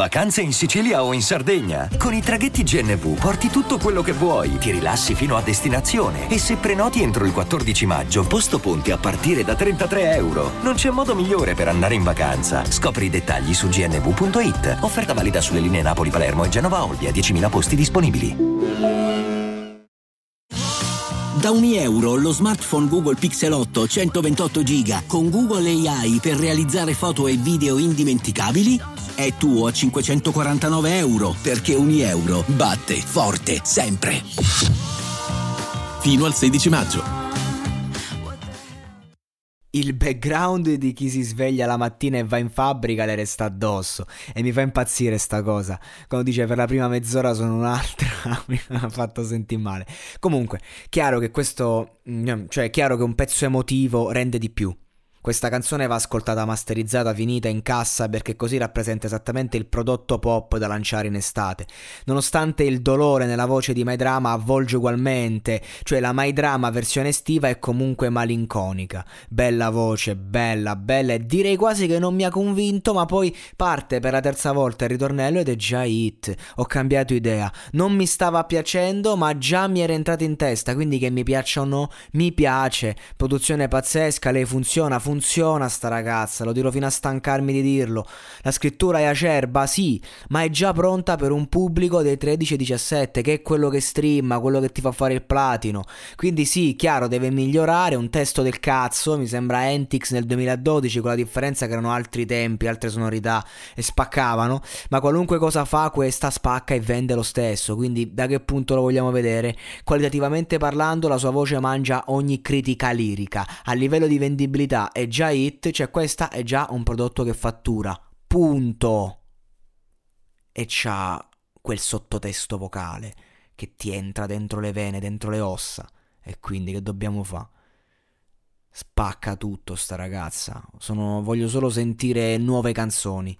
Vacanze in Sicilia o in Sardegna? Con i traghetti GNV porti tutto quello che vuoi, ti rilassi fino a destinazione e se prenoti entro il 14 maggio, posto ponti a partire da 33 euro. Non c'è modo migliore per andare in vacanza. Scopri i dettagli su gnv.it. Offerta valida sulle linee Napoli-Palermo e Genova-Olbia, 10.000 posti disponibili. Da ogni euro lo smartphone Google Pixel 8 128 GB con Google AI per realizzare foto e video indimenticabili è tuo a 549 euro perché ogni euro batte forte sempre. Fino al 16 maggio. Il background di chi si sveglia la mattina e va in fabbrica le resta addosso e mi fa impazzire sta cosa. Quando dice per la prima mezz'ora sono un'altra, mi ha fatto sentire male. Comunque, chiaro che questo, mm, cioè chiaro che un pezzo emotivo rende di più. Questa canzone va ascoltata masterizzata, finita in cassa perché così rappresenta esattamente il prodotto pop da lanciare in estate. Nonostante il dolore nella voce di My Drama avvolge ugualmente, cioè la My Drama versione estiva è comunque malinconica. Bella voce, bella, bella e direi quasi che non mi ha convinto, ma poi parte per la terza volta il ritornello ed è già hit. Ho cambiato idea. Non mi stava piacendo, ma già mi era entrato in testa, quindi che mi piaccia o no, mi piace. Produzione pazzesca, lei funziona, funziona funziona sta ragazza, lo dirò fino a stancarmi di dirlo. La scrittura è acerba, sì, ma è già pronta per un pubblico dei 13-17, che è quello che streama, quello che ti fa fare il platino. Quindi sì, chiaro, deve migliorare, un testo del cazzo, mi sembra Entix nel 2012, con la differenza che erano altri tempi, altre sonorità e spaccavano, ma qualunque cosa fa questa spacca e vende lo stesso, quindi da che punto lo vogliamo vedere? Qualitativamente parlando la sua voce mangia ogni critica lirica, a livello di vendibilità è già hit, cioè questa è già un prodotto che fattura. Punto. E c'ha quel sottotesto vocale che ti entra dentro le vene, dentro le ossa. E quindi che dobbiamo fare? Spacca tutto sta ragazza. Sono, voglio solo sentire nuove canzoni.